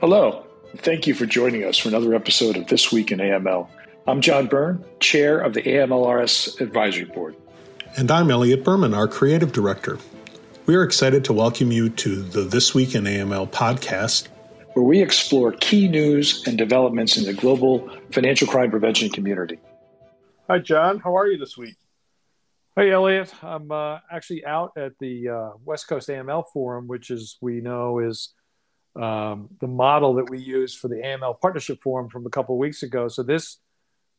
Hello. Thank you for joining us for another episode of This Week in AML. I'm John Byrne, Chair of the AMLRS Advisory Board. And I'm Elliot Berman, our Creative Director. We are excited to welcome you to the This Week in AML podcast, where we explore key news and developments in the global financial crime prevention community. Hi, John. How are you this week? Hey, Elliot. I'm uh, actually out at the uh, West Coast AML Forum, which, as we know, is um, the model that we use for the AML Partnership Forum from a couple of weeks ago. So this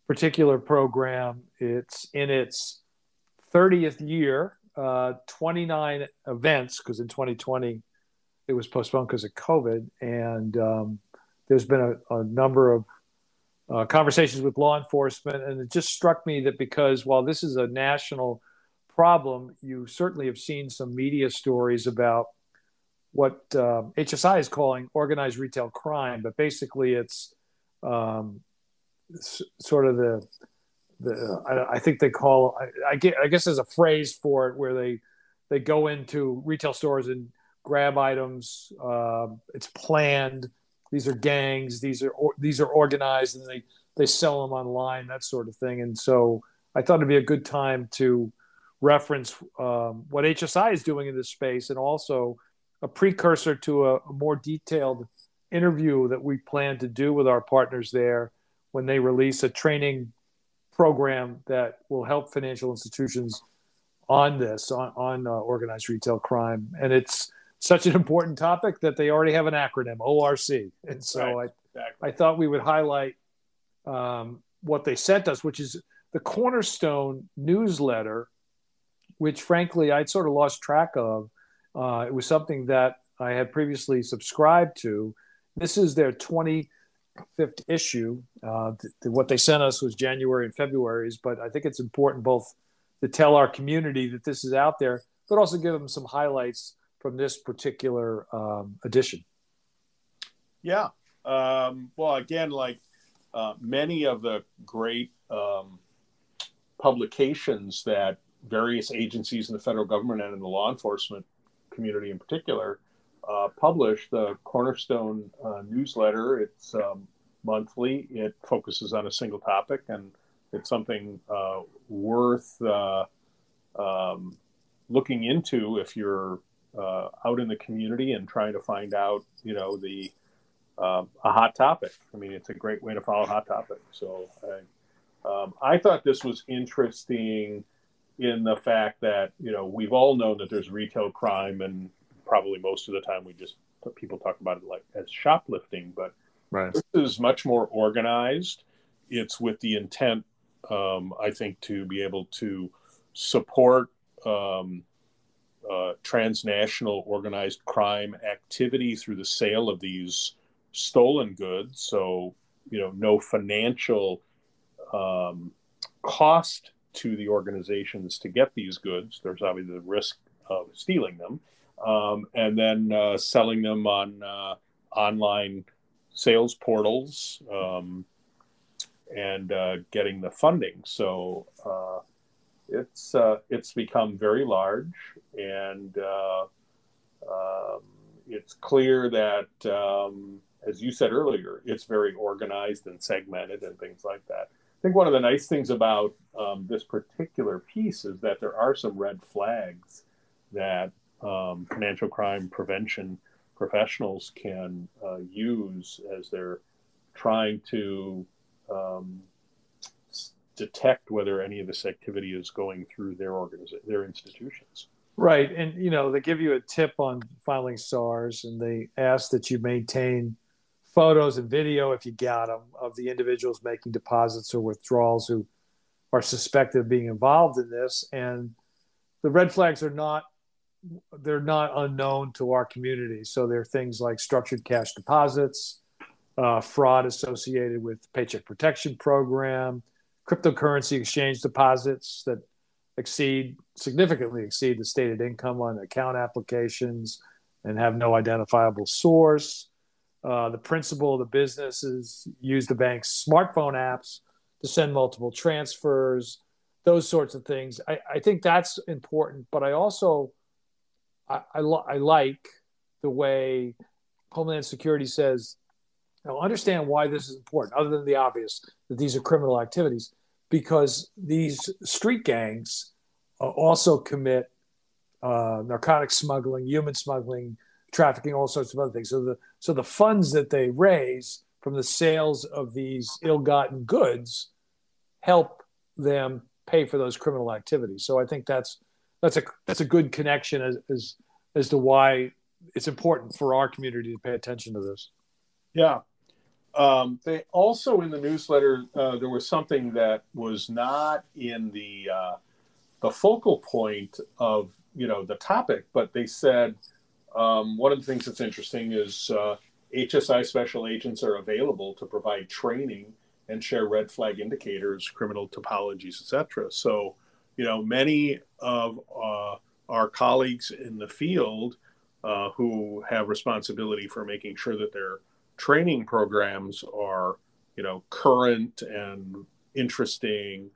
particular program, it's in its 30th year, uh, 29 events, because in 2020 it was postponed because of COVID. And um, there's been a, a number of uh, conversations with law enforcement. And it just struck me that because while this is a national problem, you certainly have seen some media stories about what uh, HSI is calling organized retail crime, but basically it's um, s- sort of the the I, I think they call I, I, get, I guess there's a phrase for it where they they go into retail stores and grab items. Uh, it's planned. These are gangs. These are or, these are organized, and they they sell them online, that sort of thing. And so I thought it'd be a good time to reference um, what HSI is doing in this space, and also a precursor to a, a more detailed interview that we plan to do with our partners there when they release a training program that will help financial institutions on this on, on uh, organized retail crime and it's such an important topic that they already have an acronym orc and so right. I, exactly. I thought we would highlight um, what they sent us which is the cornerstone newsletter which frankly i'd sort of lost track of uh, it was something that I had previously subscribed to. This is their 25th issue. Uh, th- th- what they sent us was January and February's, but I think it's important both to tell our community that this is out there, but also give them some highlights from this particular um, edition. Yeah. Um, well, again, like uh, many of the great um, publications that various agencies in the federal government and in the law enforcement community in particular, uh, publish the Cornerstone uh, newsletter. It's um, monthly. It focuses on a single topic, and it's something uh, worth uh, um, looking into if you're uh, out in the community and trying to find out, you know, the um, a hot topic. I mean, it's a great way to follow hot topic. So I, um, I thought this was interesting in the fact that you know we've all known that there's retail crime, and probably most of the time we just people talk about it like as shoplifting, but right. this is much more organized. It's with the intent, um, I think, to be able to support um, uh, transnational organized crime activity through the sale of these stolen goods. So, you know, no financial um, cost to the organizations to get these goods. There's obviously the risk of stealing them, um, and then uh, selling them on uh, online sales portals um, and uh, getting the funding. So uh, it's uh, it's become very large, and uh, um, it's clear that, um, as you said earlier, it's very organized and segmented and things like that. I think one of the nice things about um, this particular piece is that there are some red flags that um, financial crime prevention professionals can uh, use as they're trying to um, detect whether any of this activity is going through their organization, their institutions. Right, and you know they give you a tip on filing SARS, and they ask that you maintain photos and video, if you got them, of the individuals making deposits or withdrawals who are suspected of being involved in this. And the red flags are not they're not unknown to our community. So there are things like structured cash deposits, uh, fraud associated with paycheck protection program, cryptocurrency exchange deposits that exceed significantly exceed the stated income on account applications and have no identifiable source uh, the principal of the business is use the bank's smartphone apps to send multiple transfers, those sorts of things. I, I think that's important, but I also I, I, I like the way Homeland Security says Now, understand why this is important, other than the obvious that these are criminal activities, because these street gangs uh, also commit uh, narcotic smuggling, human smuggling, trafficking, all sorts of other things. So the so the funds that they raise from the sales of these ill-gotten goods help them pay for those criminal activities. So I think that's that's a that's a good connection as as, as to why it's important for our community to pay attention to this. Yeah. Um, they also in the newsletter uh, there was something that was not in the uh, the focal point of you know the topic, but they said um, one of the things that's interesting is uh, HSI special agents are available to provide training and share red flag indicators, criminal typologies, etc. So, you know, many of uh, our colleagues in the field uh, who have responsibility for making sure that their training programs are, you know, current and interesting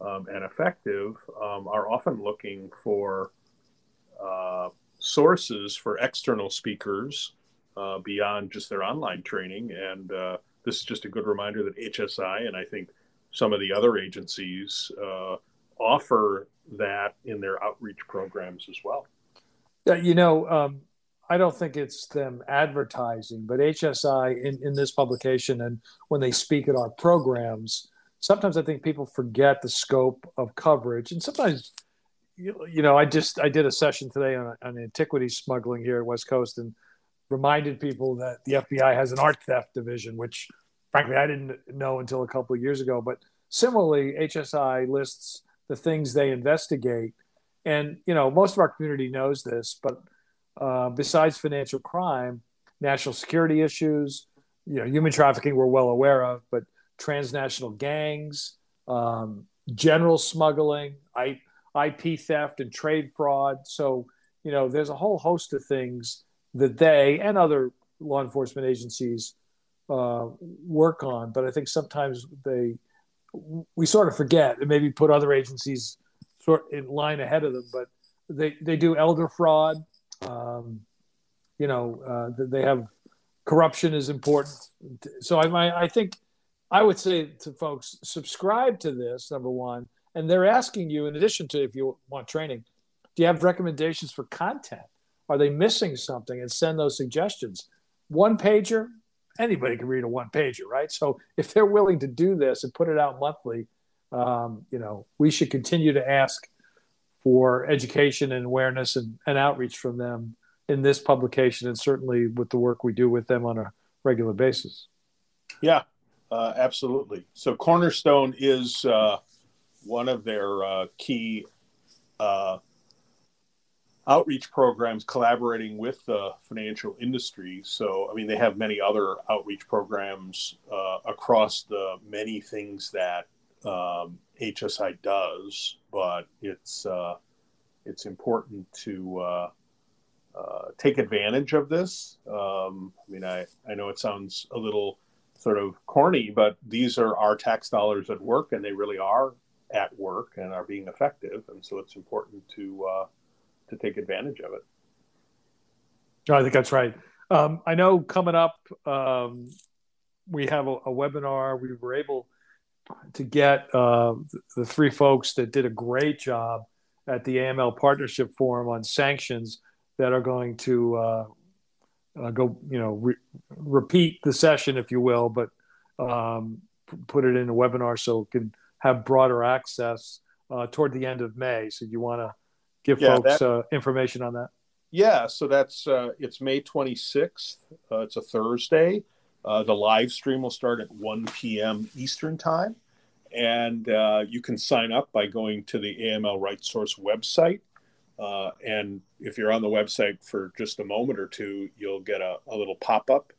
um, and effective um, are often looking for uh, sources for external speakers uh, beyond just their online training. And uh, this is just a good reminder that HSI and I think some of the other agencies uh, offer that in their outreach programs as well. Yeah, you know, um, I don't think it's them advertising, but HSI in, in this publication and when they speak at our programs, sometimes I think people forget the scope of coverage. And sometimes, you, know, I just I did a session today on, on antiquity smuggling here at West Coast and reminded people that the FBI has an art theft division, which frankly I didn't know until a couple of years ago. But similarly, HSI lists the things they investigate. And, you know, most of our community knows this, but uh, besides financial crime, national security issues, you know, human trafficking, we're well aware of, but transnational gangs, um, general smuggling, I, IP theft, and trade fraud. So, you know, there's a whole host of things that they and other law enforcement agencies uh, work on. But I think sometimes they, we sort of forget and maybe put other agencies sort in line ahead of them. But they, they do elder fraud, um, you know, uh, they have corruption is important. So I, I think I would say to folks, subscribe to this number one, and they're asking you, in addition to if you want training, do you have recommendations for content? Are they missing something? And send those suggestions. One pager, anybody can read a one pager, right? So if they're willing to do this and put it out monthly, um, you know, we should continue to ask for education and awareness and, and outreach from them in this publication and certainly with the work we do with them on a regular basis. Yeah, uh, absolutely. So Cornerstone is uh, one of their uh, key uh, outreach programs collaborating with the financial industry. So, I mean, they have many other outreach programs uh, across the many things that um, HSI does, but it's uh, it's important to uh, uh, take advantage of this. Um, I mean, I, I know it sounds a little sort of corny, but these are our tax dollars at work, and they really are at work and are being effective, and so it's important to uh, to take advantage of it. I think that's right. Um, I know coming up, um, we have a, a webinar. We were able to get uh, the three folks that did a great job at the AML Partnership Forum on sanctions that are going to uh, uh, go, you know, re- repeat the session, if you will, but um, p- put it in a webinar so it can have broader access uh, toward the end of May. So you want to give yeah, folks that, uh, information on that? Yeah, so that's uh, it's May 26th. it's a Thursday. Uh, the live stream will start at 1 p.m. Eastern Time. And uh, you can sign up by going to the AML Right Source website. Uh, and if you're on the website for just a moment or two, you'll get a, a little pop up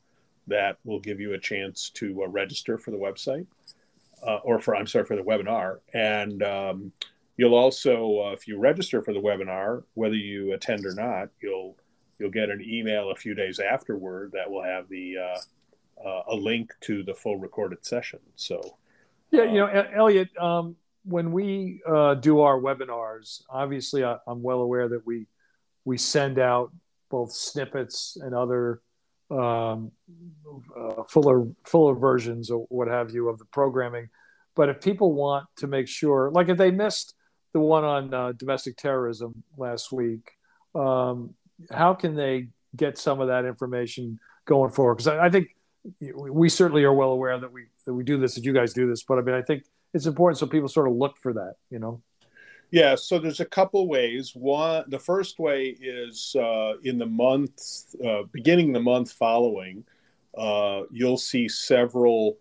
that will give you a chance to uh, register for the website uh, or for, I'm sorry, for the webinar. And um, you'll also, uh, if you register for the webinar, whether you attend or not, you'll you'll get an email a few days afterward that will have the uh, a link to the full recorded session. So, yeah, you know, Elliot, um, when we uh, do our webinars, obviously I, am well aware that we we send out both snippets and other um, uh, fuller fuller versions or what have you of the programming. But if people want to make sure, like if they missed the one on uh, domestic terrorism last week, um, how can they get some of that information going forward? Because I, I, think we certainly are well aware that we that we do this, that you guys do this. But I mean, I think it's important so people sort of look for that, you know. Yeah, so there's a couple ways. One, the first way is uh, in the month, uh, beginning the month following, uh, you'll see several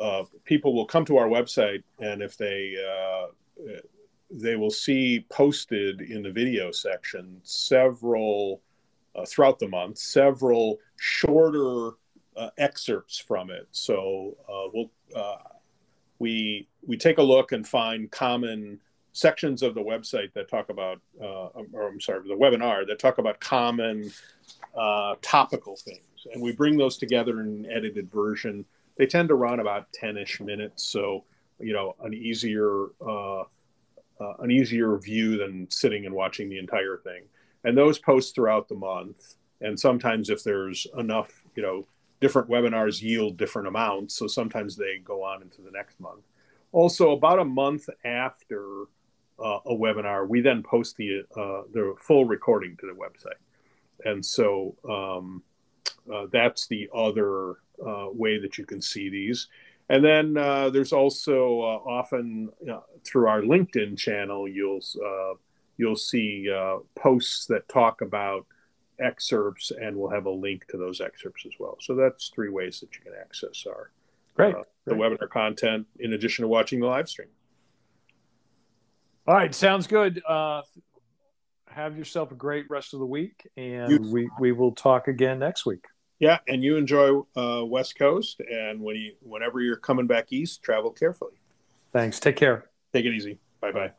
uh, people will come to our website, and if they uh, they will see posted in the video section several uh, throughout the month, several shorter excerpts from it. So we'll we we take a look and find common sections of the website that talk about, uh, or I'm sorry, the webinar that talk about common uh, topical things, and we bring those together in an edited version. They tend to run about ten-ish minutes, so you know an easier uh, uh an easier view than sitting and watching the entire thing. And those post throughout the month, and sometimes if there's enough, you know, different webinars yield different amounts, so sometimes they go on into the next month. Also, about a month after a webinar, we then post the uh, the full recording to the website, and so um, uh, that's the other uh, way that you can see these. And then uh, there's also uh, often through our LinkedIn channel, you'll you'll see posts that talk about excerpts, and we'll have a link to those excerpts as well. So that's three ways that you can access our Great. the webinar content in addition to watching the live stream. All right, sounds good. Uh, have yourself a great rest of the week, and you, we we will talk again next week. Yeah, and you enjoy uh, West Coast, and when you whenever you're coming back east, travel carefully. Thanks. Take care. Take it easy. Bye bye.